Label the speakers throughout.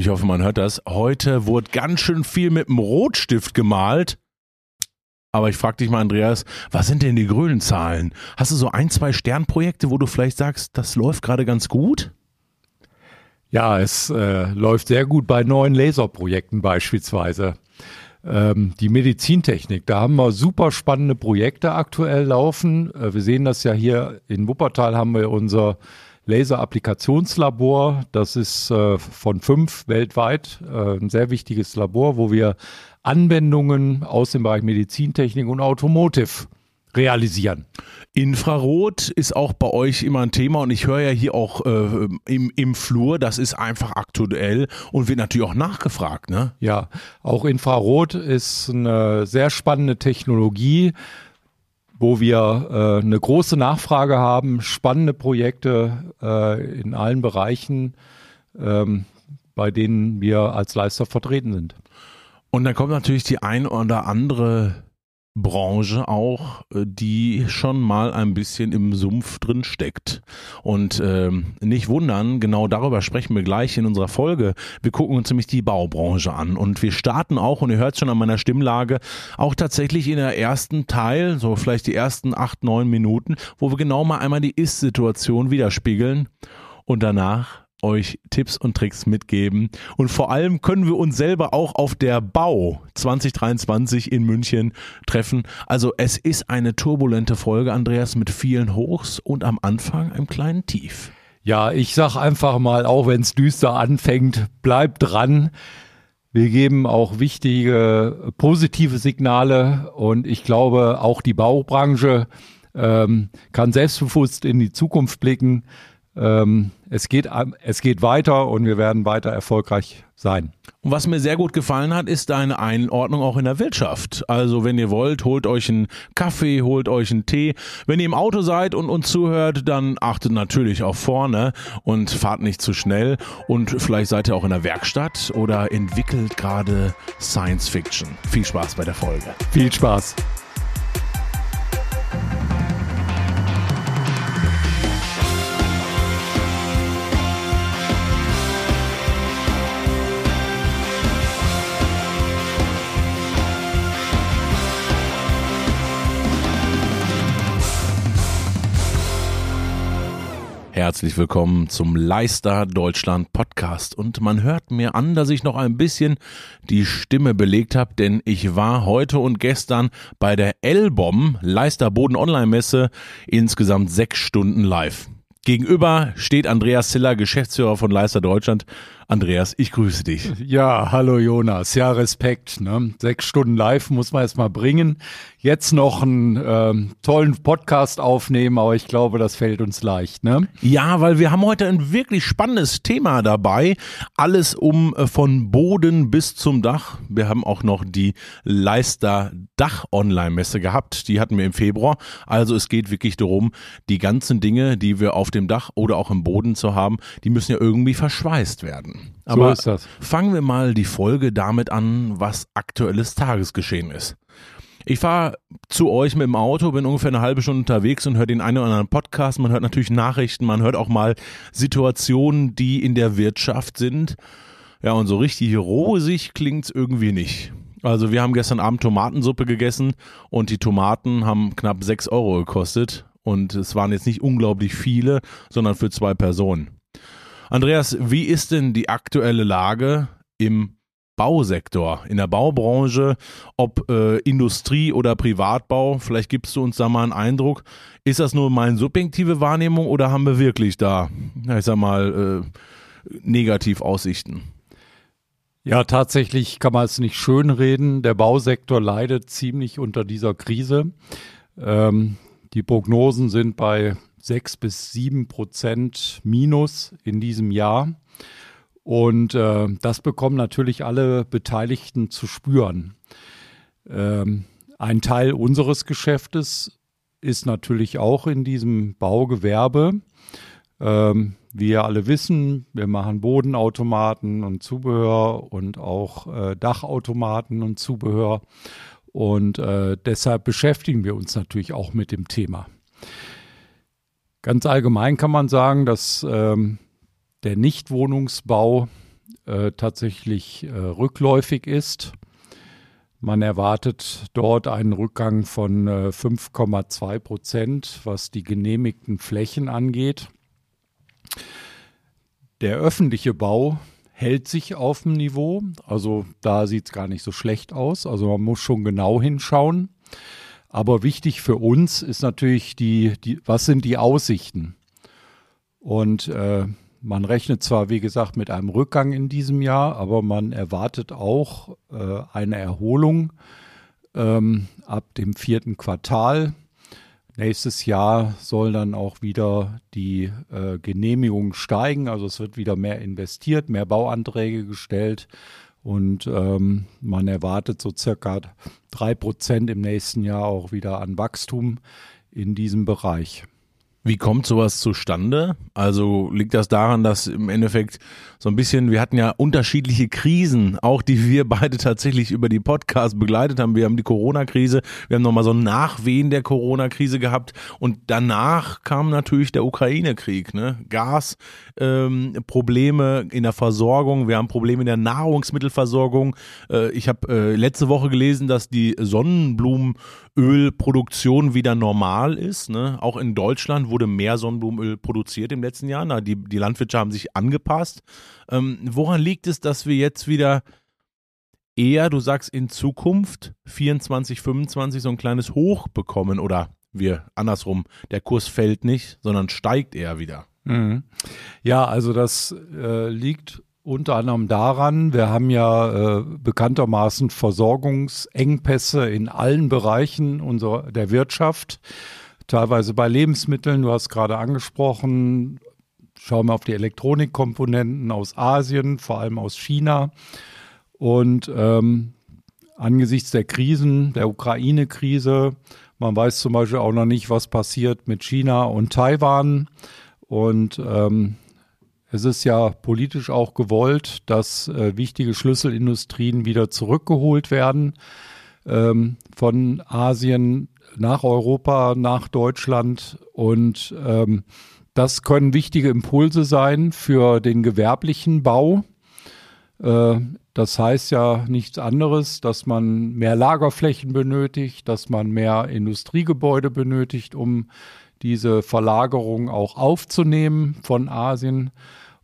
Speaker 1: Ich hoffe, man hört das. Heute wurde ganz schön viel mit dem Rotstift gemalt. Aber ich frage dich mal, Andreas, was sind denn die grünen Zahlen? Hast du so ein, zwei Sternprojekte, wo du vielleicht sagst, das läuft gerade ganz gut?
Speaker 2: Ja, es äh, läuft sehr gut bei neuen Laserprojekten beispielsweise. Ähm, die Medizintechnik, da haben wir super spannende Projekte aktuell laufen. Äh, wir sehen das ja hier in Wuppertal haben wir unser Laser-Applikationslabor. Das ist äh, von fünf weltweit äh, ein sehr wichtiges Labor, wo wir Anwendungen aus dem Bereich Medizintechnik und Automotive realisieren.
Speaker 1: Infrarot ist auch bei euch immer ein Thema und ich höre ja hier auch äh, im, im Flur, das ist einfach aktuell und wird natürlich auch nachgefragt. Ne?
Speaker 2: Ja, auch Infrarot ist eine sehr spannende Technologie, wo wir äh, eine große Nachfrage haben, spannende Projekte äh, in allen Bereichen, ähm, bei denen wir als Leister vertreten sind.
Speaker 1: Und dann kommt natürlich die ein oder andere Branche auch, äh, die schon mal ein bisschen im Sumpf drin steckt. Und ähm, nicht wundern, genau darüber sprechen wir gleich in unserer Folge. Wir gucken uns nämlich die Baubranche an und wir starten auch, und ihr hört schon an meiner Stimmlage, auch tatsächlich in der ersten Teil, so vielleicht die ersten acht, neun Minuten, wo wir genau mal einmal die Ist-Situation widerspiegeln und danach euch Tipps und Tricks mitgeben. Und vor allem können wir uns selber auch auf der Bau 2023 in München treffen. Also es ist eine turbulente Folge, Andreas, mit vielen Hochs und am Anfang einem kleinen Tief.
Speaker 2: Ja, ich sag einfach mal, auch wenn es düster anfängt, bleibt dran. Wir geben auch wichtige positive Signale und ich glaube, auch die Baubranche ähm, kann selbstbewusst in die Zukunft blicken. Ähm, es, geht, es geht weiter und wir werden weiter erfolgreich sein.
Speaker 1: Und was mir sehr gut gefallen hat, ist deine Einordnung auch in der Wirtschaft. Also wenn ihr wollt, holt euch einen Kaffee, holt euch einen Tee. Wenn ihr im Auto seid und uns zuhört, dann achtet natürlich auf vorne und fahrt nicht zu schnell. Und vielleicht seid ihr auch in der Werkstatt oder entwickelt gerade Science Fiction. Viel Spaß bei der Folge.
Speaker 2: Viel Spaß.
Speaker 1: Herzlich willkommen zum Leister Deutschland Podcast. Und man hört mir an, dass ich noch ein bisschen die Stimme belegt habe, denn ich war heute und gestern bei der Elbom Leister Boden Online Messe insgesamt sechs Stunden live. Gegenüber steht Andreas Ziller, Geschäftsführer von Leister Deutschland. Andreas, ich grüße dich.
Speaker 2: Ja, hallo Jonas. Ja, Respekt. Ne? Sechs Stunden live muss man erst mal bringen. Jetzt noch einen ähm, tollen Podcast aufnehmen, aber ich glaube, das fällt uns leicht. Ne?
Speaker 1: Ja, weil wir haben heute ein wirklich spannendes Thema dabei. Alles um äh, von Boden bis zum Dach. Wir haben auch noch die Leister Dach Online Messe gehabt. Die hatten wir im Februar. Also es geht wirklich darum, die ganzen Dinge, die wir auf dem Dach oder auch im Boden zu haben, die müssen ja irgendwie verschweißt werden. Aber so fangen wir mal die Folge damit an, was aktuelles Tagesgeschehen ist. Ich fahre zu euch mit dem Auto, bin ungefähr eine halbe Stunde unterwegs und höre den einen oder anderen Podcast. Man hört natürlich Nachrichten, man hört auch mal Situationen, die in der Wirtschaft sind. Ja, und so richtig rosig klingt's irgendwie nicht. Also wir haben gestern Abend Tomatensuppe gegessen und die Tomaten haben knapp sechs Euro gekostet. Und es waren jetzt nicht unglaublich viele, sondern für zwei Personen. Andreas, wie ist denn die aktuelle Lage im Bausektor, in der Baubranche, ob äh, Industrie oder Privatbau? Vielleicht gibst du uns da mal einen Eindruck. Ist das nur meine subjektive Wahrnehmung oder haben wir wirklich da, ich sag mal, äh, negativ Aussichten?
Speaker 2: Ja, tatsächlich kann man es nicht schönreden. Der Bausektor leidet ziemlich unter dieser Krise. Ähm, die Prognosen sind bei sechs bis sieben Prozent Minus in diesem Jahr. Und äh, das bekommen natürlich alle Beteiligten zu spüren. Ähm, ein Teil unseres Geschäftes ist natürlich auch in diesem Baugewerbe. Ähm, wie ihr alle wissen, wir machen Bodenautomaten und Zubehör und auch äh, Dachautomaten und Zubehör. Und äh, deshalb beschäftigen wir uns natürlich auch mit dem Thema. Ganz allgemein kann man sagen, dass ähm, der Nichtwohnungsbau äh, tatsächlich äh, rückläufig ist. Man erwartet dort einen Rückgang von 5,2 äh, Prozent, was die genehmigten Flächen angeht. Der öffentliche Bau hält sich auf dem Niveau, also da sieht es gar nicht so schlecht aus. Also man muss schon genau hinschauen. Aber wichtig für uns ist natürlich die, die was sind die Aussichten? Und äh, man rechnet zwar, wie gesagt, mit einem Rückgang in diesem Jahr, aber man erwartet auch äh, eine Erholung ähm, ab dem vierten Quartal. Nächstes Jahr soll dann auch wieder die äh, Genehmigungen steigen, also es wird wieder mehr investiert, mehr Bauanträge gestellt und ähm, man erwartet so circa drei Prozent im nächsten Jahr auch wieder an Wachstum in diesem Bereich.
Speaker 1: Wie kommt sowas zustande? Also liegt das daran, dass im Endeffekt so ein bisschen, wir hatten ja unterschiedliche Krisen, auch die wir beide tatsächlich über die Podcasts begleitet haben. Wir haben die Corona-Krise, wir haben nochmal so ein Nachwehen der Corona-Krise gehabt und danach kam natürlich der Ukraine-Krieg, ne? Gas, ähm, in der Versorgung, wir haben Probleme in der Nahrungsmittelversorgung. Äh, ich habe äh, letzte Woche gelesen, dass die Sonnenblumen Ölproduktion wieder normal ist. Ne? Auch in Deutschland wurde mehr Sonnenblumenöl produziert im letzten Jahr. Na, die, die Landwirte haben sich angepasst. Ähm, woran liegt es, dass wir jetzt wieder eher, du sagst in Zukunft 24, 25 so ein kleines Hoch bekommen oder wir andersrum, der Kurs fällt nicht, sondern steigt eher wieder?
Speaker 2: Mhm. Ja, also das äh, liegt unter anderem daran, wir haben ja äh, bekanntermaßen Versorgungsengpässe in allen Bereichen unserer, der Wirtschaft, teilweise bei Lebensmitteln, du hast gerade angesprochen, schauen wir auf die Elektronikkomponenten aus Asien, vor allem aus China. Und ähm, angesichts der Krisen, der Ukraine-Krise, man weiß zum Beispiel auch noch nicht, was passiert mit China und Taiwan. Und ähm, es ist ja politisch auch gewollt, dass äh, wichtige Schlüsselindustrien wieder zurückgeholt werden ähm, von Asien nach Europa, nach Deutschland. Und ähm, das können wichtige Impulse sein für den gewerblichen Bau. Äh, das heißt ja nichts anderes, dass man mehr Lagerflächen benötigt, dass man mehr Industriegebäude benötigt, um diese Verlagerung auch aufzunehmen von Asien.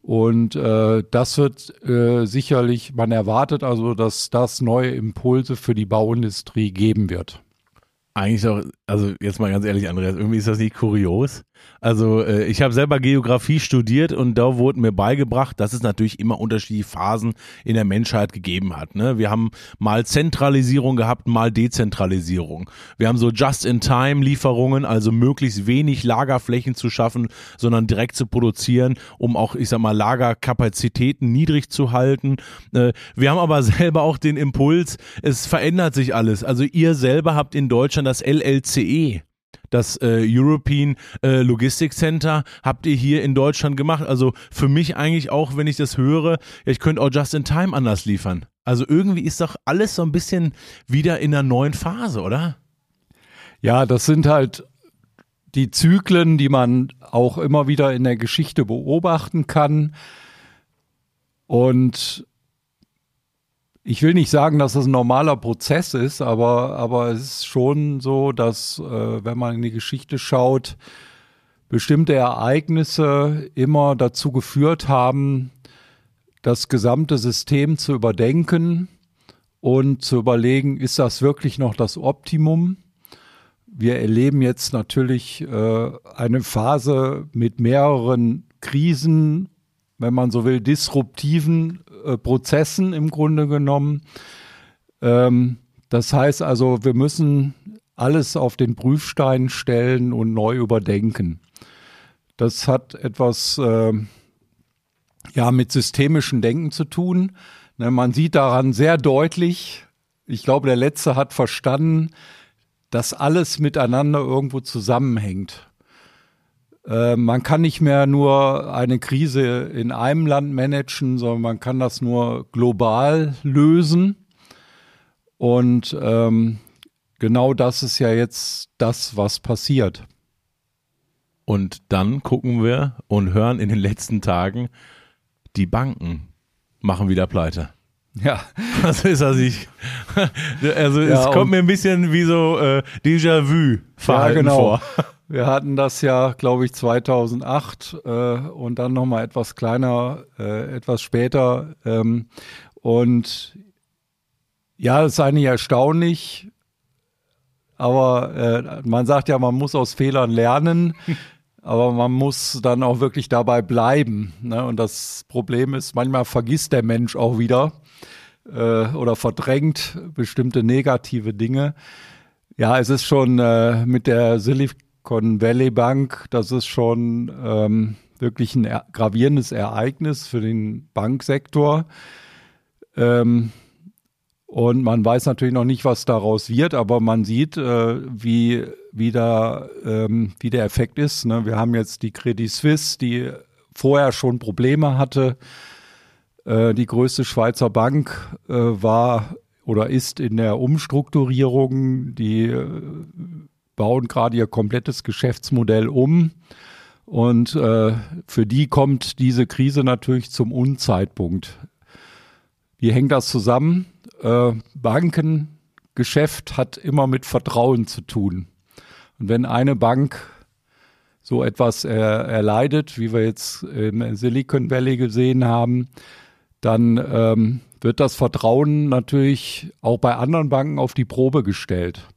Speaker 2: Und äh, das wird äh, sicherlich, man erwartet also, dass das neue Impulse für die Bauindustrie geben wird.
Speaker 1: Eigentlich auch, also jetzt mal ganz ehrlich, Andreas, irgendwie ist das nicht kurios. Also äh, ich habe selber Geografie studiert und da wurde mir beigebracht, dass es natürlich immer unterschiedliche Phasen in der Menschheit gegeben hat. Ne? Wir haben mal Zentralisierung gehabt, mal Dezentralisierung. Wir haben so Just-in-Time-Lieferungen, also möglichst wenig Lagerflächen zu schaffen, sondern direkt zu produzieren, um auch, ich sag mal, Lagerkapazitäten niedrig zu halten. Äh, wir haben aber selber auch den Impuls, es verändert sich alles. Also ihr selber habt in Deutschland das LLCE das äh, European äh, Logistics Center habt ihr hier in Deutschland gemacht. Also für mich eigentlich auch, wenn ich das höre, ich könnte auch just in time anders liefern. Also irgendwie ist doch alles so ein bisschen wieder in einer neuen Phase, oder?
Speaker 2: Ja, das sind halt die Zyklen, die man auch immer wieder in der Geschichte beobachten kann. Und ich will nicht sagen, dass das ein normaler Prozess ist, aber, aber es ist schon so, dass, äh, wenn man in die Geschichte schaut, bestimmte Ereignisse immer dazu geführt haben, das gesamte System zu überdenken und zu überlegen, ist das wirklich noch das Optimum? Wir erleben jetzt natürlich äh, eine Phase mit mehreren Krisen, wenn man so will, disruptiven äh, Prozessen im Grunde genommen. Ähm, das heißt also, wir müssen alles auf den Prüfstein stellen und neu überdenken. Das hat etwas äh, ja mit systemischem Denken zu tun. Ne, man sieht daran sehr deutlich, ich glaube, der Letzte hat verstanden, dass alles miteinander irgendwo zusammenhängt. Äh, man kann nicht mehr nur eine Krise in einem Land managen, sondern man kann das nur global lösen. Und ähm, genau das ist ja jetzt das, was passiert.
Speaker 1: Und dann gucken wir und hören in den letzten Tagen die Banken. machen wieder pleite.
Speaker 2: Ja.
Speaker 1: Also ist also ich, also ja, es kommt mir ein bisschen wie so äh, Déjà-vu-Verhalten ja, genau. vor.
Speaker 2: Wir hatten das ja, glaube ich, 2008 äh, und dann nochmal etwas kleiner, äh, etwas später. Ähm, und ja, es ist eigentlich erstaunlich, aber äh, man sagt ja, man muss aus Fehlern lernen, aber man muss dann auch wirklich dabei bleiben. Ne? Und das Problem ist, manchmal vergisst der Mensch auch wieder äh, oder verdrängt bestimmte negative Dinge. Ja, es ist schon äh, mit der Silicon Silicon Valley Bank, das ist schon ähm, wirklich ein gravierendes Ereignis für den Banksektor. Ähm, und man weiß natürlich noch nicht, was daraus wird, aber man sieht, äh, wie, wie, da, ähm, wie der Effekt ist. Ne? Wir haben jetzt die Credit Suisse, die vorher schon Probleme hatte. Äh, die größte Schweizer Bank äh, war oder ist in der Umstrukturierung. Die äh, bauen gerade ihr komplettes Geschäftsmodell um. Und äh, für die kommt diese Krise natürlich zum Unzeitpunkt. Wie hängt das zusammen? Äh, Bankengeschäft hat immer mit Vertrauen zu tun. Und wenn eine Bank so etwas er, erleidet, wie wir jetzt im Silicon Valley gesehen haben, dann ähm, wird das Vertrauen natürlich auch bei anderen Banken auf die Probe gestellt.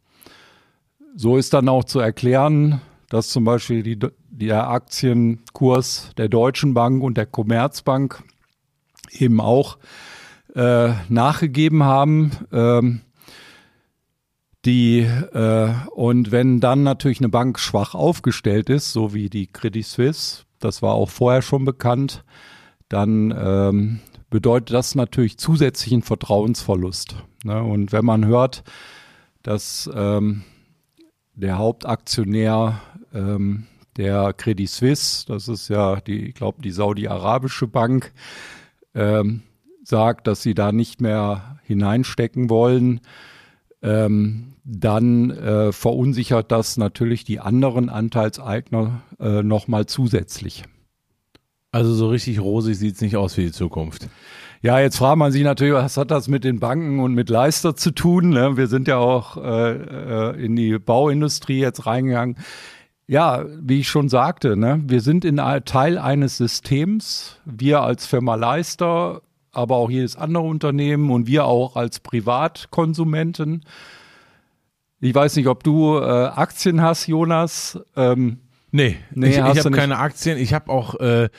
Speaker 2: So ist dann auch zu erklären, dass zum Beispiel die, der Aktienkurs der Deutschen Bank und der Commerzbank eben auch äh, nachgegeben haben. Ähm, die äh, und wenn dann natürlich eine Bank schwach aufgestellt ist, so wie die Credit Suisse, das war auch vorher schon bekannt, dann ähm, bedeutet das natürlich zusätzlichen Vertrauensverlust. Ne? Und wenn man hört, dass ähm, der Hauptaktionär ähm, der Credit Suisse, das ist ja die, ich glaube, die saudi-arabische Bank, ähm, sagt, dass sie da nicht mehr hineinstecken wollen, ähm, dann äh, verunsichert das natürlich die anderen Anteilseigner äh, nochmal zusätzlich.
Speaker 1: Also so richtig rosig sieht es nicht aus für die Zukunft.
Speaker 2: Ja, jetzt fragt man sich natürlich, was hat das mit den Banken und mit Leister zu tun? Ne? Wir sind ja auch äh, äh, in die Bauindustrie jetzt reingegangen. Ja, wie ich schon sagte, ne? wir sind in Teil eines Systems. Wir als Firma Leister, aber auch jedes andere Unternehmen und wir auch als Privatkonsumenten. Ich weiß nicht, ob du äh, Aktien hast, Jonas.
Speaker 1: Ähm, nee, nee, ich, ich habe keine Aktien. Ich habe auch äh,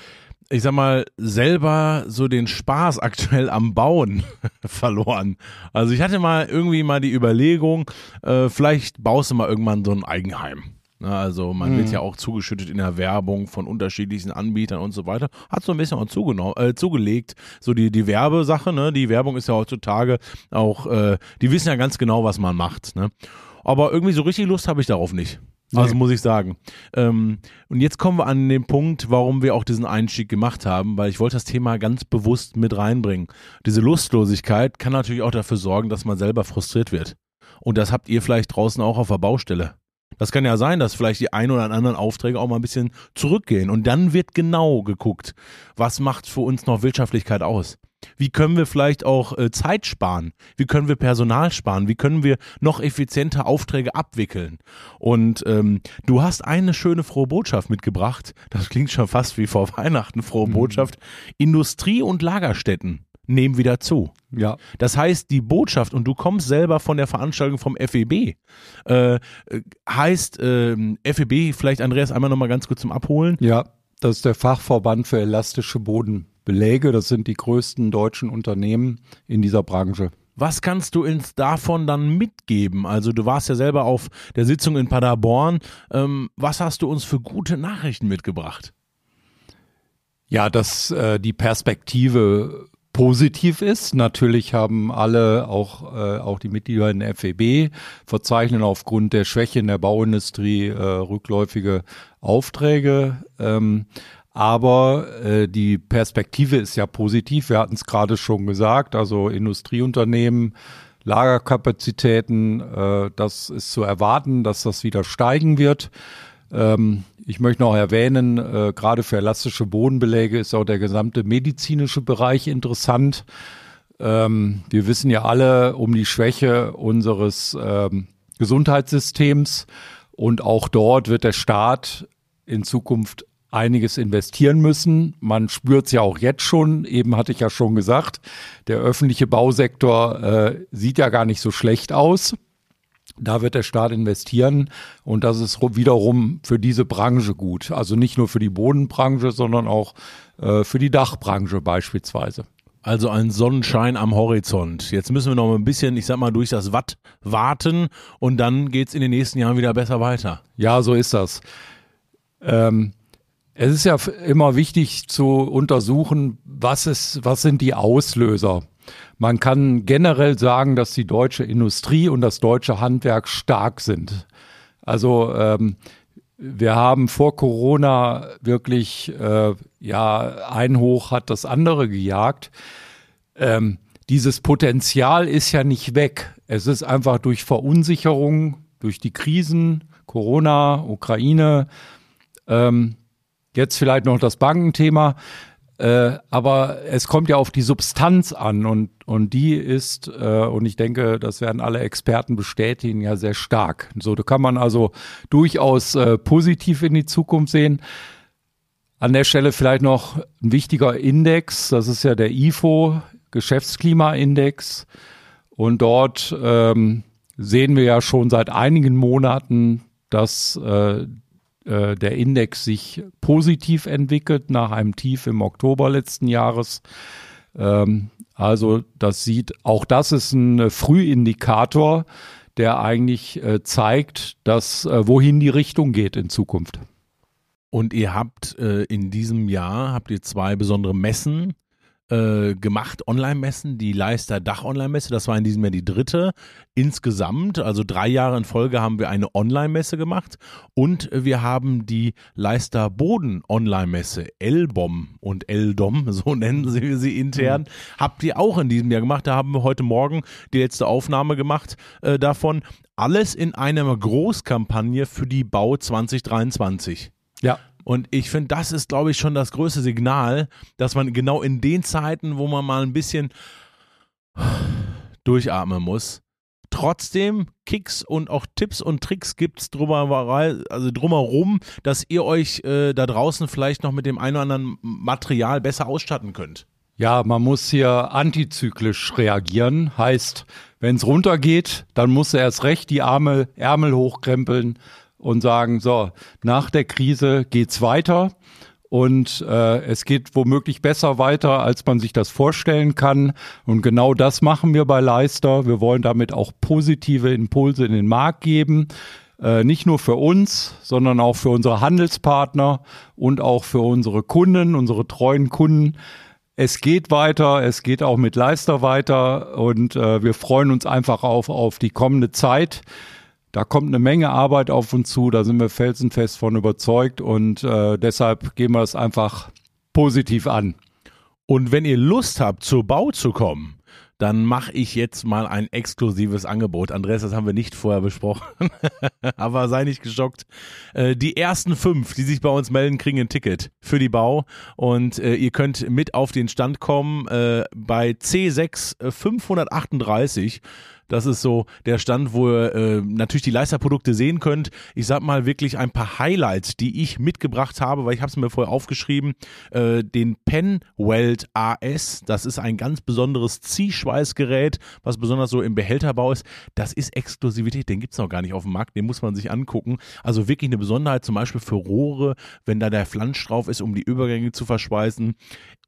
Speaker 1: ich sag mal, selber so den Spaß aktuell am Bauen verloren. Also ich hatte mal irgendwie mal die Überlegung, äh, vielleicht baust du mal irgendwann so ein Eigenheim. Also man mhm. wird ja auch zugeschüttet in der Werbung von unterschiedlichen Anbietern und so weiter. Hat so ein bisschen auch zugenommen, äh, zugelegt, so die, die Werbesache, ne? Die Werbung ist ja heutzutage auch, äh, die wissen ja ganz genau, was man macht, ne? Aber irgendwie so richtig Lust habe ich darauf nicht. Also muss ich sagen. Ähm, und jetzt kommen wir an den Punkt, warum wir auch diesen Einstieg gemacht haben, weil ich wollte das Thema ganz bewusst mit reinbringen. Diese Lustlosigkeit kann natürlich auch dafür sorgen, dass man selber frustriert wird. Und das habt ihr vielleicht draußen auch auf der Baustelle. Das kann ja sein, dass vielleicht die ein oder anderen Aufträge auch mal ein bisschen zurückgehen. Und dann wird genau geguckt, was macht für uns noch Wirtschaftlichkeit aus. Wie können wir vielleicht auch äh, Zeit sparen? Wie können wir Personal sparen? Wie können wir noch effizienter Aufträge abwickeln? Und ähm, du hast eine schöne frohe Botschaft mitgebracht. Das klingt schon fast wie vor Weihnachten frohe mhm. Botschaft. Industrie- und Lagerstätten nehmen wieder zu. Ja. Das heißt, die Botschaft, und du kommst selber von der Veranstaltung vom FEB, äh, heißt äh, FEB, vielleicht Andreas einmal nochmal ganz kurz zum Abholen.
Speaker 2: Ja, das ist der Fachverband für elastische Boden. Beläge. Das sind die größten deutschen Unternehmen in dieser Branche.
Speaker 1: Was kannst du uns davon dann mitgeben? Also du warst ja selber auf der Sitzung in Paderborn. Ähm, was hast du uns für gute Nachrichten mitgebracht?
Speaker 2: Ja, dass äh, die Perspektive positiv ist. Natürlich haben alle, auch, äh, auch die Mitglieder in der FEB, verzeichnen aufgrund der Schwäche in der Bauindustrie äh, rückläufige Aufträge. Ähm, aber äh, die Perspektive ist ja positiv. Wir hatten es gerade schon gesagt. Also Industrieunternehmen, Lagerkapazitäten, äh, das ist zu erwarten, dass das wieder steigen wird. Ähm, ich möchte noch erwähnen, äh, gerade für elastische Bodenbeläge ist auch der gesamte medizinische Bereich interessant. Ähm, wir wissen ja alle um die Schwäche unseres ähm, Gesundheitssystems und auch dort wird der Staat in Zukunft einiges investieren müssen. Man spürt es ja auch jetzt schon, eben hatte ich ja schon gesagt, der öffentliche Bausektor äh, sieht ja gar nicht so schlecht aus. Da wird der Staat investieren und das ist wiederum für diese Branche gut. Also nicht nur für die Bodenbranche, sondern auch äh, für die Dachbranche beispielsweise.
Speaker 1: Also ein Sonnenschein am Horizont. Jetzt müssen wir noch ein bisschen, ich sag mal, durch das Watt warten und dann geht's in den nächsten Jahren wieder besser weiter.
Speaker 2: Ja, so ist das. Ähm, es ist ja immer wichtig zu untersuchen, was ist, was sind die Auslöser. Man kann generell sagen, dass die deutsche Industrie und das deutsche Handwerk stark sind. Also ähm, wir haben vor Corona wirklich, äh, ja, ein Hoch hat das andere gejagt. Ähm, dieses Potenzial ist ja nicht weg. Es ist einfach durch Verunsicherung, durch die Krisen, Corona, Ukraine, ähm, jetzt vielleicht noch das Bankenthema, äh, aber es kommt ja auf die Substanz an und, und die ist, äh, und ich denke, das werden alle Experten bestätigen, ja sehr stark. So, da kann man also durchaus äh, positiv in die Zukunft sehen. An der Stelle vielleicht noch ein wichtiger Index, das ist ja der IFO, Geschäftsklimaindex. Und dort ähm, sehen wir ja schon seit einigen Monaten, dass äh, äh, der Index sich positiv entwickelt nach einem Tief im Oktober letzten Jahres. Ähm, also das sieht, auch das ist ein Frühindikator, der eigentlich äh, zeigt, dass äh, wohin die Richtung geht in Zukunft.
Speaker 1: Und ihr habt äh, in diesem Jahr habt ihr zwei besondere Messen äh, gemacht, Online-Messen, die Leister Dach-Online-Messe, das war in diesem Jahr die dritte insgesamt, also drei Jahre in Folge haben wir eine Online-Messe gemacht und wir haben die Leister Boden Online-Messe, Elbom und Eldom, so nennen sie sie intern, mhm. habt ihr auch in diesem Jahr gemacht, da haben wir heute Morgen die letzte Aufnahme gemacht äh, davon, alles in einer Großkampagne für die Bau 2023.
Speaker 2: Ja.
Speaker 1: Und ich finde, das ist, glaube ich, schon das größte Signal, dass man genau in den Zeiten, wo man mal ein bisschen durchatmen muss, trotzdem Kicks und auch Tipps und Tricks gibt es also drumherum, dass ihr euch äh, da draußen vielleicht noch mit dem einen oder anderen Material besser ausstatten könnt.
Speaker 2: Ja, man muss hier antizyklisch reagieren. Heißt, wenn es runtergeht, dann muss er erst recht die Arme, Ärmel hochkrempeln und sagen, so, nach der Krise geht's weiter und äh, es geht womöglich besser weiter, als man sich das vorstellen kann. Und genau das machen wir bei Leister. Wir wollen damit auch positive Impulse in den Markt geben. Äh, nicht nur für uns, sondern auch für unsere Handelspartner und auch für unsere Kunden, unsere treuen Kunden. Es geht weiter, es geht auch mit Leister weiter und äh, wir freuen uns einfach auf, auf die kommende Zeit. Da kommt eine Menge Arbeit auf uns zu, da sind wir felsenfest von überzeugt und äh, deshalb gehen wir es einfach positiv an.
Speaker 1: Und wenn ihr Lust habt, zur Bau zu kommen, dann mache ich jetzt mal ein exklusives Angebot. Andreas, das haben wir nicht vorher besprochen, aber sei nicht geschockt. Äh, die ersten fünf, die sich bei uns melden, kriegen ein Ticket für die Bau und äh, ihr könnt mit auf den Stand kommen äh, bei C6 538 das ist so der Stand, wo ihr äh, natürlich die Leisterprodukte sehen könnt. Ich sag mal wirklich ein paar Highlights, die ich mitgebracht habe, weil ich habe es mir vorher aufgeschrieben. Äh, den Pen Weld AS, das ist ein ganz besonderes Ziehschweißgerät, was besonders so im Behälterbau ist. Das ist Exklusivität, den gibt es noch gar nicht auf dem Markt, den muss man sich angucken. Also wirklich eine Besonderheit, zum Beispiel für Rohre, wenn da der Flansch drauf ist, um die Übergänge zu verschweißen.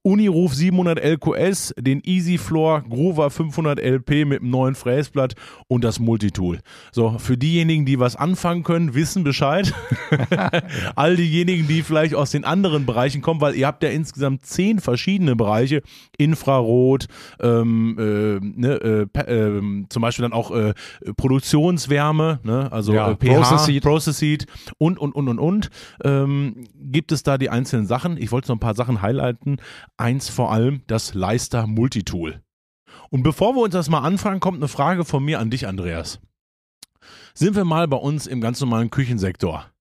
Speaker 1: Uniroof 700 LQS, den Easy Floor Groover 500 LP mit einem neuen Fräsblatt und das Multitool. So, für diejenigen, die was anfangen können, wissen Bescheid. All diejenigen, die vielleicht aus den anderen Bereichen kommen, weil ihr habt ja insgesamt zehn verschiedene Bereiche. Infrarot, ähm, äh, ne, äh, äh, zum Beispiel dann auch äh, Produktionswärme, ne, also ja, pH, Process Heat. Process Heat und, und, und, und, und. Ähm, gibt es da die einzelnen Sachen? Ich wollte noch ein paar Sachen highlighten eins vor allem, das Leister Multitool. Und bevor wir uns das mal anfangen, kommt eine Frage von mir an dich, Andreas. Sind wir mal bei uns im ganz normalen Küchensektor?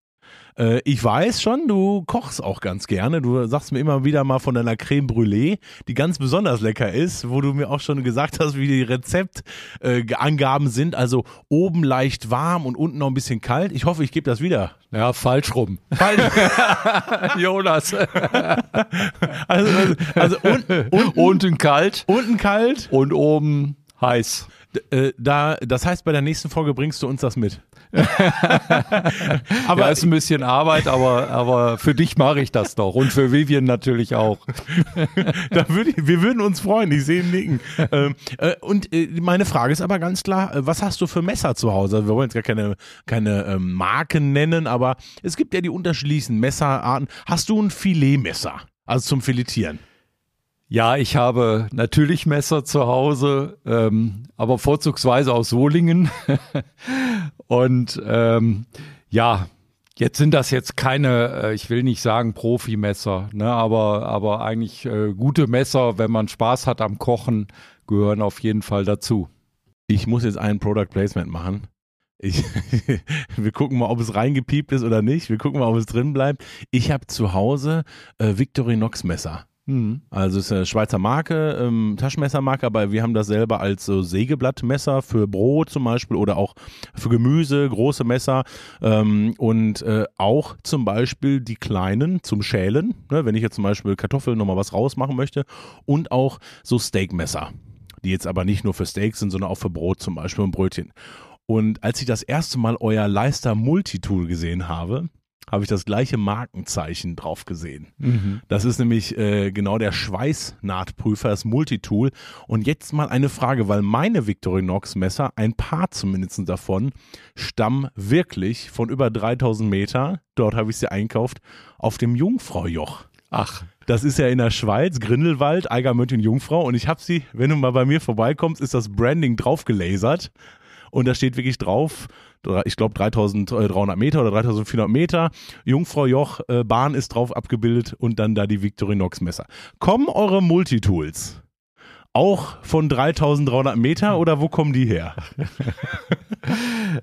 Speaker 2: Äh, ich weiß schon, du kochst auch ganz gerne. Du sagst mir immer wieder mal von deiner Creme Brûlée, die ganz besonders lecker ist, wo du mir auch schon gesagt hast, wie die Rezeptangaben äh, sind. Also oben leicht warm und unten noch ein bisschen kalt. Ich hoffe, ich gebe das wieder.
Speaker 1: Ja, falsch rum. Falsch. Jonas.
Speaker 2: also, also, also unten, unten, unten kalt.
Speaker 1: Unten kalt.
Speaker 2: Und oben heiß.
Speaker 1: Äh, da, das heißt, bei der nächsten Folge bringst du uns das mit.
Speaker 2: aber ja, ist ein bisschen Arbeit, aber, aber für dich mache ich das doch und für Vivian natürlich auch.
Speaker 1: da würd ich, wir würden uns freuen, ich sehe ihn nicken. Ähm, äh, und äh, meine Frage ist aber ganz klar, äh, was hast du für Messer zu Hause? Wir wollen jetzt gar keine, keine ähm, Marken nennen, aber es gibt ja die unterschiedlichsten Messerarten. Hast du ein Filetmesser, also zum Filetieren?
Speaker 2: Ja, ich habe natürlich Messer zu Hause, ähm, aber vorzugsweise aus Solingen. und ähm, ja, jetzt sind das jetzt keine, äh, ich will nicht sagen Profimesser, ne, aber, aber eigentlich äh, gute Messer, wenn man Spaß hat am Kochen, gehören auf jeden Fall dazu.
Speaker 1: Ich muss jetzt ein Product Placement machen. Ich, wir gucken mal, ob es reingepiept ist oder nicht. Wir gucken mal, ob es drin bleibt. Ich habe zu Hause äh, Victorinox Messer. Mhm. Also es ist eine Schweizer Marke, ähm, Taschenmessermarke, aber wir haben das selber als so Sägeblattmesser für Brot zum Beispiel oder auch für Gemüse, große Messer ähm, und äh, auch zum Beispiel die kleinen zum Schälen, ne, wenn ich jetzt zum Beispiel Kartoffeln nochmal was rausmachen möchte und auch so Steakmesser, die jetzt aber nicht nur für Steaks sind, sondern auch für Brot zum Beispiel und Brötchen. Und als ich das erste Mal euer Leister Multitool gesehen habe, habe ich das gleiche Markenzeichen drauf gesehen. Mhm. Das ist nämlich äh, genau der Schweißnahtprüfer, das Multitool. Und jetzt mal eine Frage, weil meine Victorinox Messer, ein paar zumindest davon, stammen wirklich von über 3000 Meter, dort habe ich sie einkauft, auf dem Jungfraujoch.
Speaker 2: Ach.
Speaker 1: Das ist ja in der Schweiz, Grindelwald, Eigermünchen Jungfrau. Und ich habe sie, wenn du mal bei mir vorbeikommst, ist das Branding drauf gelasert. Und da steht wirklich drauf, ich glaube 3300 Meter oder 3400 Meter. Jungfrau Joch äh, Bahn ist drauf abgebildet und dann da die Victorinox Messer. Kommen eure Multitools auch von 3300 Meter oder wo kommen die her?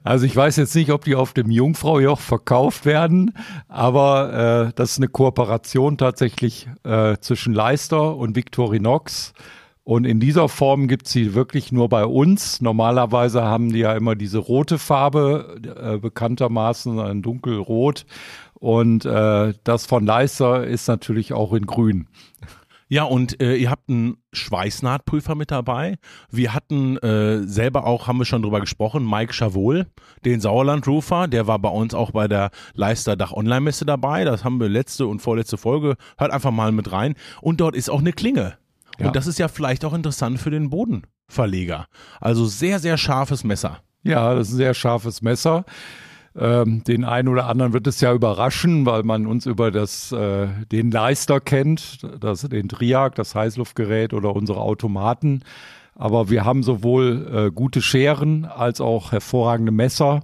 Speaker 2: Also ich weiß jetzt nicht, ob die auf dem Jungfraujoch verkauft werden, aber äh, das ist eine Kooperation tatsächlich äh, zwischen Leister und Victorinox. Und in dieser Form gibt sie wirklich nur bei uns. Normalerweise haben die ja immer diese rote Farbe, äh, bekanntermaßen ein dunkelrot. Und äh, das von Leister ist natürlich auch in grün.
Speaker 1: Ja, und äh, ihr habt einen Schweißnahtprüfer mit dabei. Wir hatten äh, selber auch, haben wir schon drüber gesprochen, Mike Chavol, den Sauerland-Rufer, der war bei uns auch bei der Leister Dach Online-Messe dabei. Das haben wir letzte und vorletzte Folge. Hört einfach mal mit rein. Und dort ist auch eine Klinge. Ja. Und das ist ja vielleicht auch interessant für den Bodenverleger. Also sehr, sehr scharfes Messer.
Speaker 2: Ja, das ist ein sehr scharfes Messer. Ähm, den einen oder anderen wird es ja überraschen, weil man uns über das, äh, den Leister kennt, das, den Triag, das Heißluftgerät oder unsere Automaten. Aber wir haben sowohl äh, gute Scheren als auch hervorragende Messer.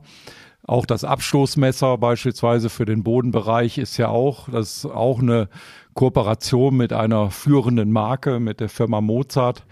Speaker 2: Auch das Abstoßmesser beispielsweise für den Bodenbereich ist ja auch, das ist auch eine Kooperation mit einer führenden Marke, mit der Firma Mozart.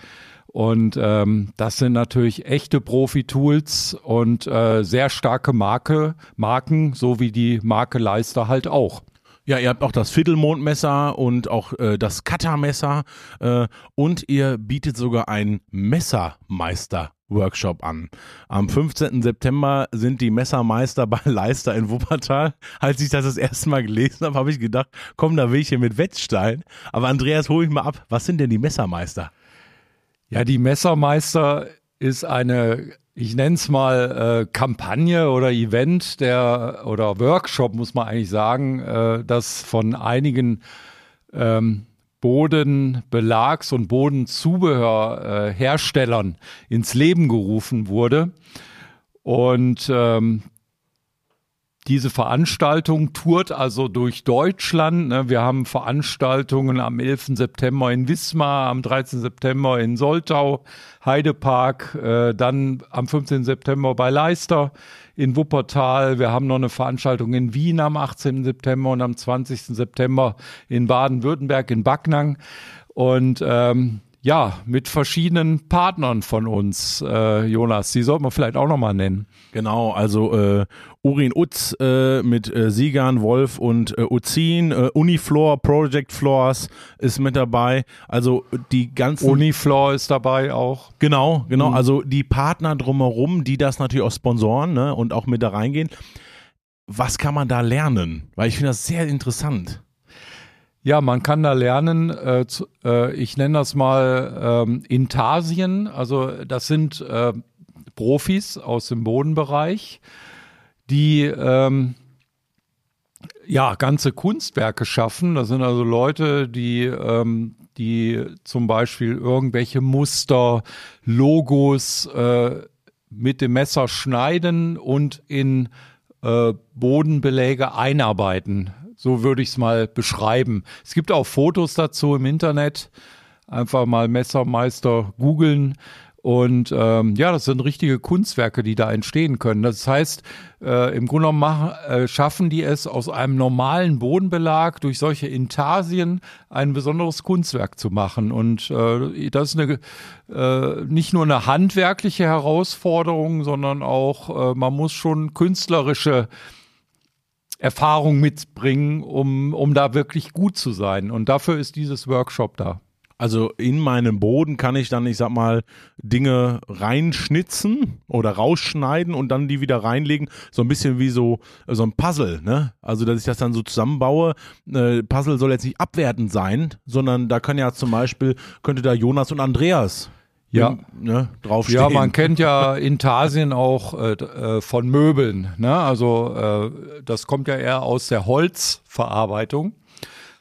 Speaker 2: Und ähm, das sind natürlich echte Profi-Tools und äh, sehr starke Marke, Marken, so wie die Marke Leister halt auch.
Speaker 1: Ja, ihr habt auch das Viertelmondmesser und auch äh, das Cuttermesser äh, und ihr bietet sogar ein Messermeister Workshop an. Am 15. September sind die Messermeister bei Leister in Wuppertal. Als ich das das erste Mal gelesen habe, habe ich gedacht, komm, da will ich hier mit Wetzstein. Aber Andreas, hol ich mal ab. Was sind denn die Messermeister?
Speaker 2: Ja, die Messermeister ist eine, ich nenne es mal äh, Kampagne oder Event der oder Workshop, muss man eigentlich sagen, äh, das von einigen ähm, Bodenbelags- und Bodenzubehörherstellern äh, ins Leben gerufen wurde. Und ähm, diese Veranstaltung tourt also durch Deutschland. Ne? Wir haben Veranstaltungen am 11. September in Wismar, am 13. September in Soltau, Heidepark, äh, dann am 15. September bei Leister in Wuppertal. Wir haben noch eine Veranstaltung in Wien am 18. September und am 20. September in Baden-Württemberg in Backnang. Und ähm, ja, mit verschiedenen Partnern von uns, äh, Jonas. Die sollten wir vielleicht auch nochmal nennen.
Speaker 1: Genau, also äh, Urin Utz äh, mit äh, Siegern, Wolf und äh, Uzin, äh, Uniflor, Project Floors ist mit dabei. Also die ganzen.
Speaker 2: Uniflor ist dabei auch.
Speaker 1: Genau, genau. Mhm. Also die Partner drumherum, die das natürlich auch sponsoren ne, und auch mit da reingehen. Was kann man da lernen? Weil ich finde das sehr interessant.
Speaker 2: Ja, man kann da lernen, äh, zu, äh, ich nenne das mal ähm, Intarsien, also das sind äh, Profis aus dem Bodenbereich, die ähm, ja ganze Kunstwerke schaffen. Das sind also Leute, die ähm, die zum Beispiel irgendwelche Muster, Logos äh, mit dem Messer schneiden und in äh, Bodenbeläge einarbeiten. So würde ich es mal beschreiben. Es gibt auch Fotos dazu im Internet. Einfach mal Messermeister googeln. Und ähm, ja, das sind richtige Kunstwerke, die da entstehen können. Das heißt, äh, im Grunde genommen machen, äh, schaffen die es aus einem normalen Bodenbelag durch solche Intarsien ein besonderes Kunstwerk zu machen. Und äh, das ist eine, äh, nicht nur eine handwerkliche Herausforderung, sondern auch, äh, man muss schon künstlerische Erfahrung mitbringen, um, um da wirklich gut zu sein. Und dafür ist dieses Workshop da.
Speaker 1: Also in meinem Boden kann ich dann, ich sag mal, Dinge reinschnitzen oder rausschneiden und dann die wieder reinlegen. So ein bisschen wie so, so ein Puzzle, ne? Also, dass ich das dann so zusammenbaue. Äh, Puzzle soll jetzt nicht abwertend sein, sondern da kann ja zum Beispiel, könnte da Jonas und Andreas
Speaker 2: ja. Ne, draufstehen. Ja, man kennt ja Intarsien auch äh, äh, von Möbeln. Ne? Also äh, das kommt ja eher aus der Holzverarbeitung.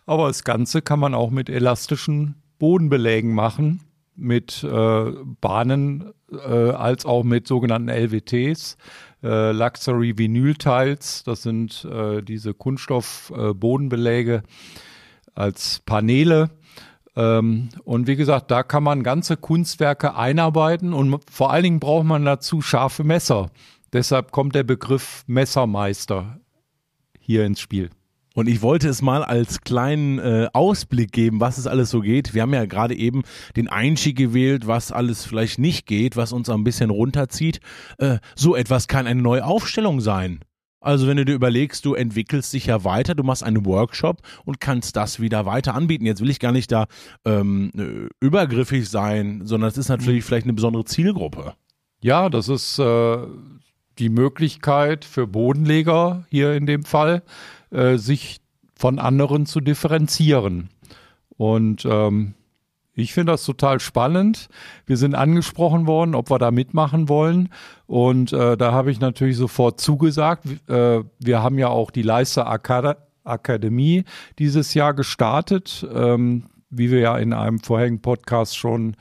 Speaker 2: Aber das Ganze kann man auch mit elastischen Bodenbelägen machen, mit äh, Bahnen äh, als auch mit sogenannten LWTs. Äh, Luxury Vinyl Tiles, das sind diese Kunststoff-Bodenbeläge als Paneele und wie gesagt, da kann man ganze Kunstwerke einarbeiten und vor allen Dingen braucht man dazu scharfe Messer. Deshalb kommt der Begriff Messermeister hier ins Spiel.
Speaker 1: Und ich wollte es mal als kleinen äh, Ausblick geben, was es alles so geht. Wir haben ja gerade eben den Einstieg gewählt, was alles vielleicht nicht geht, was uns ein bisschen runterzieht. Äh, so etwas kann eine neue Aufstellung sein. Also wenn du dir überlegst, du entwickelst dich ja weiter, du machst einen Workshop und kannst das wieder weiter anbieten. Jetzt will ich gar nicht da ähm, äh, übergriffig sein, sondern es ist natürlich mhm. vielleicht eine besondere Zielgruppe.
Speaker 2: Ja, das ist äh, die Möglichkeit für Bodenleger hier in dem Fall, äh, sich von anderen zu differenzieren. Und ähm, ich finde das total spannend. Wir sind angesprochen worden, ob wir da mitmachen wollen. Und äh, da habe ich natürlich sofort zugesagt. Äh, wir haben ja auch die Leister Akad Akademie dieses Jahr gestartet, ähm, wie wir ja in einem vorherigen Podcast schon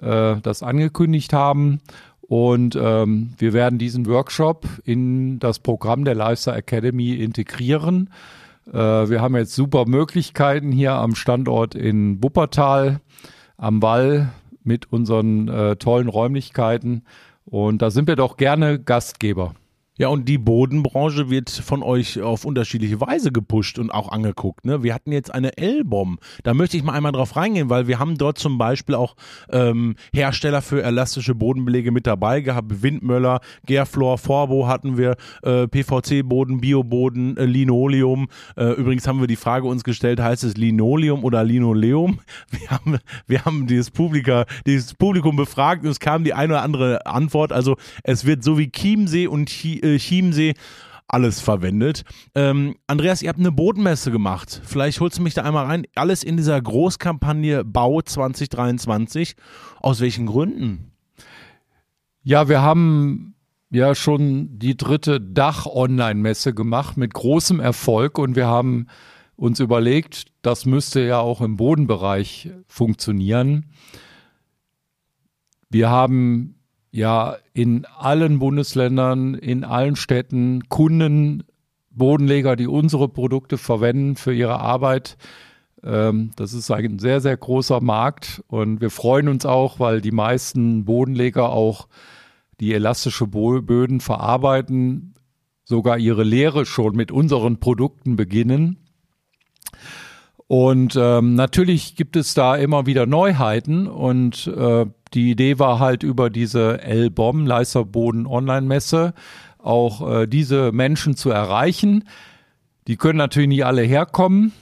Speaker 2: äh, das angekündigt haben. Und ähm, wir werden diesen Workshop in das Programm der Leister Academy integrieren. Äh, wir haben jetzt super Möglichkeiten hier am Standort in Wuppertal am Wall mit unseren äh, tollen Räumlichkeiten. Und da sind wir doch gerne Gastgeber.
Speaker 1: Ja, und die Bodenbranche wird von euch auf unterschiedliche Weise gepusht und auch angeguckt. Ne? Wir hatten jetzt eine L-Bomb. Da möchte ich mal einmal drauf reingehen, weil wir haben dort zum Beispiel auch ähm, Hersteller für elastische Bodenbelege mit dabei gehabt. Windmöller, Gerflor, Forbo hatten wir, äh, PVC-Boden, Bioboden, äh, Linoleum. Äh, übrigens haben wir die Frage uns gestellt, heißt es Linoleum oder Linoleum? Wir haben, wir haben dieses, Publika, dieses Publikum befragt und es kam die eine oder andere Antwort. Also es wird so wie Chiemsee und Chi äh, Chiemsee alles verwendet. Ähm, Andreas, ihr habt eine Bodenmesse gemacht. Vielleicht holst du mich da einmal rein. Alles in dieser Großkampagne Bau 2023. Aus welchen Gründen?
Speaker 2: Ja, wir haben ja schon die dritte Dach-Online-Messe gemacht mit großem Erfolg und wir haben uns überlegt, das müsste ja auch im Bodenbereich funktionieren. Wir haben ja in allen Bundesländern, in allen Städten Kunden, Bodenleger, die unsere Produkte verwenden für ihre Arbeit. Ähm, das ist ein sehr, sehr großer Markt und wir freuen uns auch, weil die meisten Bodenleger auch die elastische Böden verarbeiten, sogar ihre Lehre schon mit unseren Produkten beginnen. Und ähm, natürlich gibt es da immer wieder Neuheiten und äh, die Idee war halt über diese L-Bomb, Leisterboden Online-Messe, auch äh, diese Menschen zu erreichen. Die können natürlich nicht alle herkommen.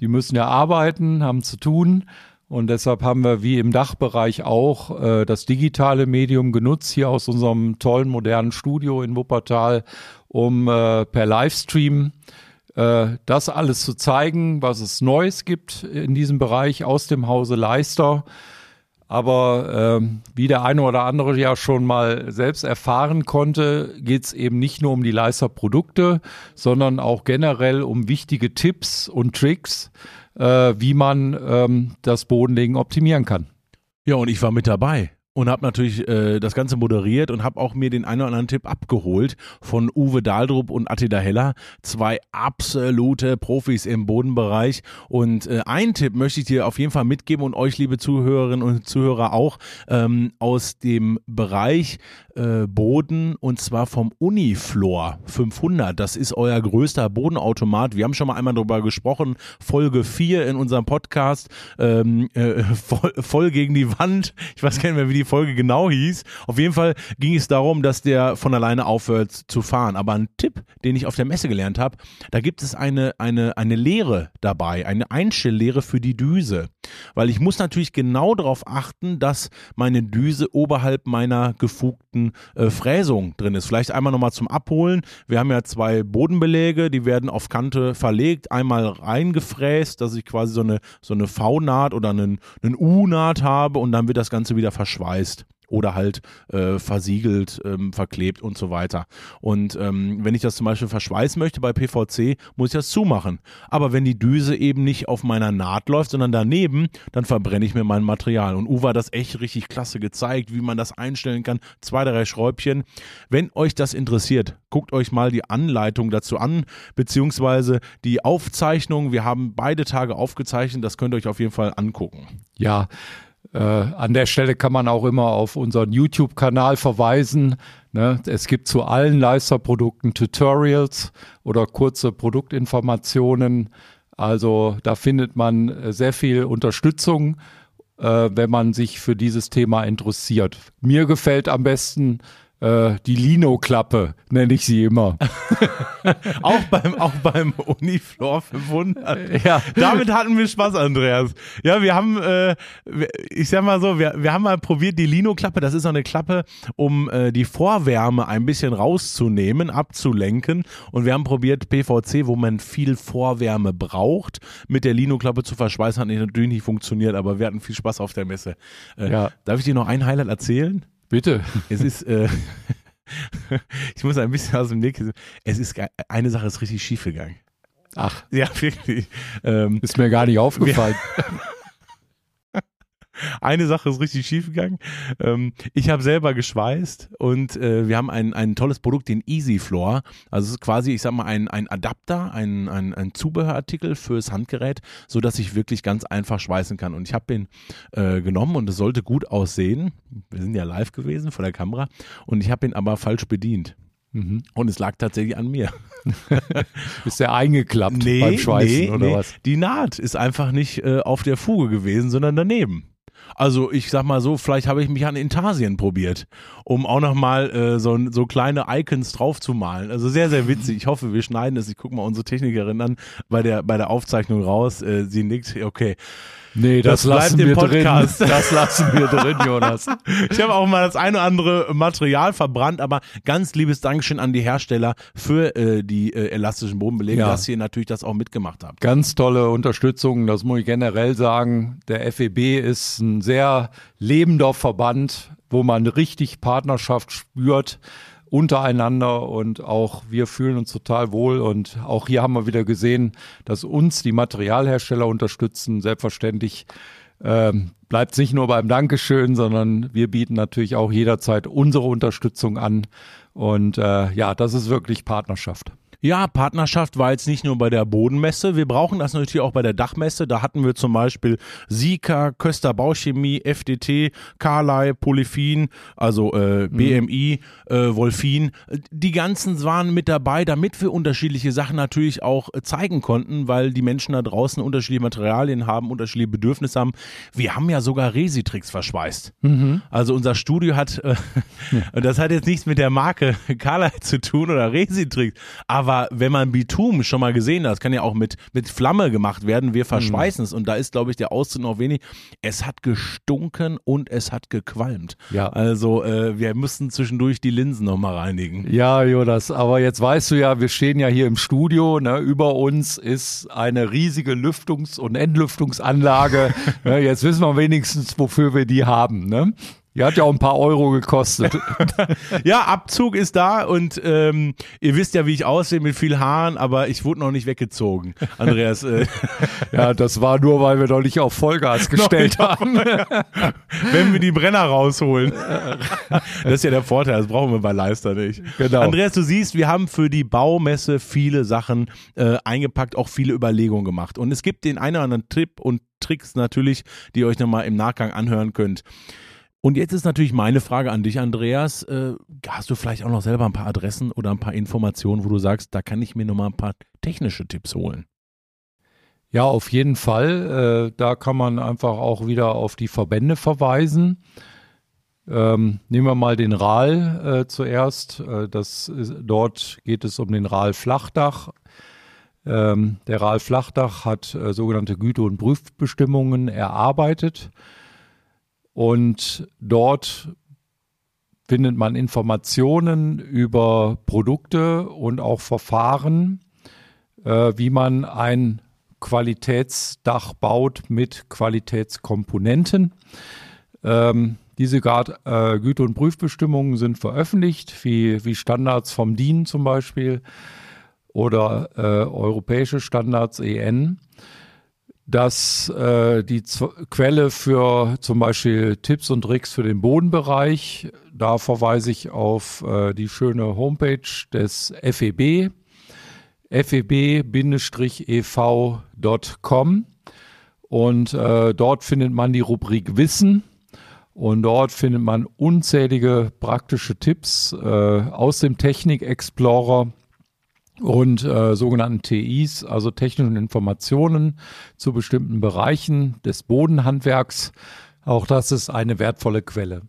Speaker 2: Die müssen ja arbeiten, haben zu tun. Und deshalb haben wir wie im Dachbereich auch äh, das digitale Medium genutzt, hier aus unserem tollen modernen Studio in Wuppertal, um äh, per Livestream äh, das alles zu zeigen, was es Neues gibt in diesem Bereich aus dem Hause Leister. Aber ähm, wie der eine oder andere ja schon mal selbst erfahren konnte, geht es eben nicht nur um die Leister-Produkte, sondern auch generell um wichtige Tipps und Tricks, äh, wie man ähm, das Bodenlegen optimieren kann.
Speaker 1: Ja, und ich war mit dabei und habe natürlich äh, das Ganze moderiert und habe auch mir den einen oder anderen Tipp abgeholt von Uwe Daldrup und Attila Heller, zwei absolute Profis im Bodenbereich. Und äh, einen Tipp möchte ich dir auf jeden Fall mitgeben und euch, liebe Zuhörerinnen und Zuhörer, auch ähm, aus dem Bereich äh, Boden und zwar vom Uniflor 500. Das ist euer größter Bodenautomat. Wir haben schon mal einmal darüber gesprochen, Folge 4 in unserem Podcast, ähm, äh, voll, voll gegen die Wand. Ich weiß gar nicht mehr, wie die Folge genau hieß. Auf jeden Fall ging es darum, dass der von alleine aufhört zu fahren. Aber ein Tipp, den ich auf der Messe gelernt habe, da gibt es eine, eine, eine Lehre dabei, eine Einstelllehre für die Düse. Weil ich muss natürlich genau darauf achten, dass meine Düse oberhalb meiner gefugten äh, Fräsung drin ist. Vielleicht einmal nochmal zum Abholen. Wir haben ja zwei Bodenbeläge, die werden auf Kante verlegt, einmal reingefräst, dass ich quasi so eine, so eine V-Naht oder einen, einen U-Naht habe und dann wird das Ganze wieder verschweißt oder halt äh, versiegelt, ähm, verklebt und so weiter. Und ähm, wenn ich das zum Beispiel verschweißen möchte bei PVC, muss ich das zumachen. Aber wenn die Düse eben nicht auf meiner Naht läuft, sondern daneben, dann verbrenne ich mir mein Material. Und Uwe hat das echt richtig klasse gezeigt, wie man das einstellen kann. Zwei, drei Schräubchen. Wenn euch das interessiert, guckt euch mal die Anleitung dazu an, beziehungsweise die Aufzeichnung. Wir haben beide Tage aufgezeichnet, das könnt ihr euch auf jeden Fall angucken.
Speaker 2: Ja, äh, an der Stelle kann man auch immer auf unseren YouTube-Kanal verweisen. Ne? Es gibt zu allen Leisterprodukten Tutorials oder kurze Produktinformationen. Also da findet man sehr viel Unterstützung, äh, wenn man sich für dieses Thema interessiert. Mir gefällt am besten äh, die Lino-Klappe, nenne ich sie immer.
Speaker 1: auch beim, auch beim Uniflor 500. Ja. Damit hatten wir Spaß, Andreas. Ja, wir haben, äh, ich sag mal so, wir, wir haben mal probiert, die Lino-Klappe, das ist so eine Klappe, um äh, die Vorwärme ein bisschen rauszunehmen, abzulenken. Und wir haben probiert, PVC, wo man viel Vorwärme braucht, mit der Lino-Klappe zu verschweißen, hat natürlich nicht funktioniert, aber wir hatten viel Spaß auf der Messe. Äh, ja. Darf ich dir noch ein Highlight erzählen?
Speaker 2: Bitte.
Speaker 1: Es ist, äh, ich muss ein bisschen aus dem Nächsten. Es ist, eine Sache ist richtig schief gegangen.
Speaker 2: Ach.
Speaker 1: Ja, wirklich.
Speaker 2: Ähm, ist mir gar nicht aufgefallen.
Speaker 1: Eine Sache ist richtig schief gegangen. Ähm, ich habe selber geschweißt und äh, wir haben ein, ein tolles Produkt, den Easy Floor. Also es ist quasi, ich sag mal, ein, ein Adapter, ein, ein, ein Zubehörartikel fürs Handgerät, so dass ich wirklich ganz einfach schweißen kann. Und ich habe den äh, genommen und es sollte gut aussehen. Wir sind ja live gewesen vor der Kamera und ich habe ihn aber falsch bedient. Mhm. Und es lag tatsächlich an mir.
Speaker 2: ist der eingeklappt nee, beim Schweißen nee, oder nee. was?
Speaker 1: Die Naht ist einfach nicht äh, auf der Fuge gewesen, sondern daneben. Also ich sag mal so, vielleicht habe ich mich an Intarsien probiert, um auch nochmal äh, so, so kleine Icons drauf zu malen. Also sehr, sehr witzig. Ich hoffe, wir schneiden es. Ich gucke mal unsere Technikerin an bei der, bei der Aufzeichnung raus. Äh, sie nickt, okay.
Speaker 2: Nee, das, das lassen wir Podcast. drin. Das lassen wir drin, Jonas.
Speaker 1: Ich habe auch mal das eine oder andere Material verbrannt, aber ganz liebes Dankeschön an die Hersteller für äh, die äh, elastischen Bodenbelege, ja. dass ihr natürlich das auch mitgemacht habt.
Speaker 2: Ganz tolle Unterstützung, das muss ich generell sagen. Der FEB ist ein sehr lebender Verband, wo man richtig Partnerschaft spürt untereinander und auch wir fühlen uns total wohl und auch hier haben wir wieder gesehen, dass uns die Materialhersteller unterstützen. Selbstverständlich ähm, bleibt es nicht nur beim Dankeschön, sondern wir bieten natürlich auch jederzeit unsere Unterstützung an und äh, ja, das ist wirklich Partnerschaft.
Speaker 1: Ja, Partnerschaft war jetzt nicht nur bei der Bodenmesse. Wir brauchen das natürlich auch bei der Dachmesse. Da hatten wir zum Beispiel Sika, Köster Bauchemie, FDT, Carlei, Polyphin, also äh, BMI, mhm. äh, Wolfin. Die ganzen waren mit dabei, damit wir unterschiedliche Sachen natürlich auch äh, zeigen konnten, weil die Menschen da draußen unterschiedliche Materialien haben, unterschiedliche Bedürfnisse haben. Wir haben ja sogar Resitrix verschweißt. Mhm. Also unser Studio hat, äh, ja. das hat jetzt nichts mit der Marke Carlei zu tun oder Resitrix, aber aber wenn man Bitum schon mal gesehen hat, das kann ja auch mit, mit Flamme gemacht werden, wir verschweißen mhm. es und da ist, glaube ich, der Auszug noch wenig. Es hat gestunken und es hat gequalmt. Ja. Also äh, wir müssen zwischendurch die Linsen nochmal reinigen.
Speaker 2: Ja, Jonas, aber jetzt weißt du ja, wir stehen ja hier im Studio, ne? über uns ist eine riesige Lüftungs- und Entlüftungsanlage. ne? Jetzt wissen wir wenigstens, wofür wir die haben. Ne? Die hat ja auch ein paar Euro gekostet.
Speaker 1: ja, Abzug ist da und ähm, ihr wisst ja, wie ich aussehe mit viel Haaren, aber ich wurde noch nicht weggezogen, Andreas. Äh.
Speaker 2: ja, das war nur, weil wir noch nicht auf Vollgas gestellt haben.
Speaker 1: Wenn wir die Brenner rausholen. das ist ja der Vorteil, das brauchen wir bei Leister nicht. Genau. Andreas, du siehst, wir haben für die Baumesse viele Sachen äh, eingepackt, auch viele Überlegungen gemacht. Und es gibt den einen oder anderen Tipp und Tricks natürlich, die ihr euch nochmal im Nachgang anhören könnt. Und jetzt ist natürlich meine Frage an dich, Andreas. Äh, hast du vielleicht auch noch selber ein paar Adressen oder ein paar Informationen, wo du sagst, da kann ich mir nochmal ein paar technische Tipps holen?
Speaker 2: Ja, auf jeden Fall. Äh, da kann man einfach auch wieder auf die Verbände verweisen. Ähm, nehmen wir mal den RAL äh, zuerst. Äh, das ist, dort geht es um den RAL Flachdach. Ähm, der RAL Flachdach hat äh, sogenannte Güte- und Prüfbestimmungen erarbeitet. Und dort findet man Informationen über Produkte und auch Verfahren, äh, wie man ein Qualitätsdach baut mit Qualitätskomponenten. Ähm, diese Grad, äh, Güte- und Prüfbestimmungen sind veröffentlicht, wie, wie Standards vom DIN zum Beispiel oder äh, europäische Standards EN dass äh, die Z Quelle für zum Beispiel Tipps und Tricks für den Bodenbereich, da verweise ich auf äh, die schöne Homepage des FEB, feb-ev.com und äh, dort findet man die Rubrik Wissen. Und dort findet man unzählige praktische Tipps äh, aus dem Technik Explorer und äh, sogenannten TIs, also technischen Informationen zu bestimmten Bereichen des Bodenhandwerks. Auch das ist eine wertvolle Quelle.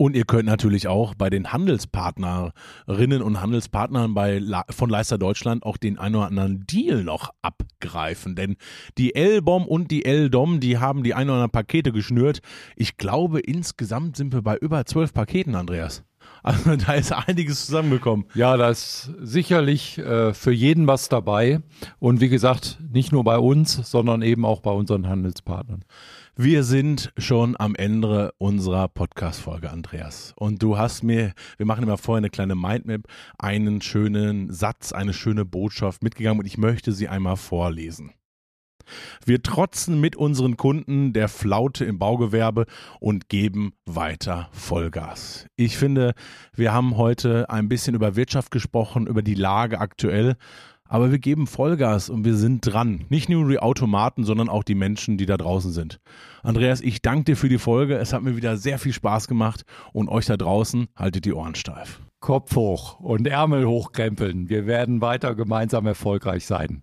Speaker 1: Und ihr könnt natürlich auch bei den Handelspartnerinnen und Handelspartnern bei, von Leister Deutschland auch den einen oder anderen Deal noch abgreifen. Denn die L-Bom und die L-Dom, die haben die ein oder anderen Pakete geschnürt. Ich glaube, insgesamt sind wir bei über zwölf Paketen, Andreas. Also da ist einiges zusammengekommen.
Speaker 2: Ja, da ist sicherlich äh, für jeden was dabei. Und wie gesagt, nicht nur bei uns, sondern eben auch bei unseren Handelspartnern.
Speaker 1: Wir sind schon am Ende unserer Podcast-Folge, Andreas. Und du hast mir, wir machen immer vorher eine kleine Mindmap, einen schönen Satz, eine schöne Botschaft mitgegangen und ich möchte sie einmal vorlesen. Wir trotzen mit unseren Kunden der Flaute im Baugewerbe und geben weiter Vollgas. Ich finde, wir haben heute ein bisschen über Wirtschaft gesprochen, über die Lage aktuell. Aber wir geben Vollgas und wir sind dran. Nicht nur die Automaten, sondern auch die Menschen, die da draußen sind. Andreas, ich danke dir für die Folge. Es hat mir wieder sehr viel Spaß gemacht und euch da draußen haltet die Ohren steif.
Speaker 2: Kopf hoch und Ärmel hochkrempeln. Wir werden weiter gemeinsam erfolgreich sein.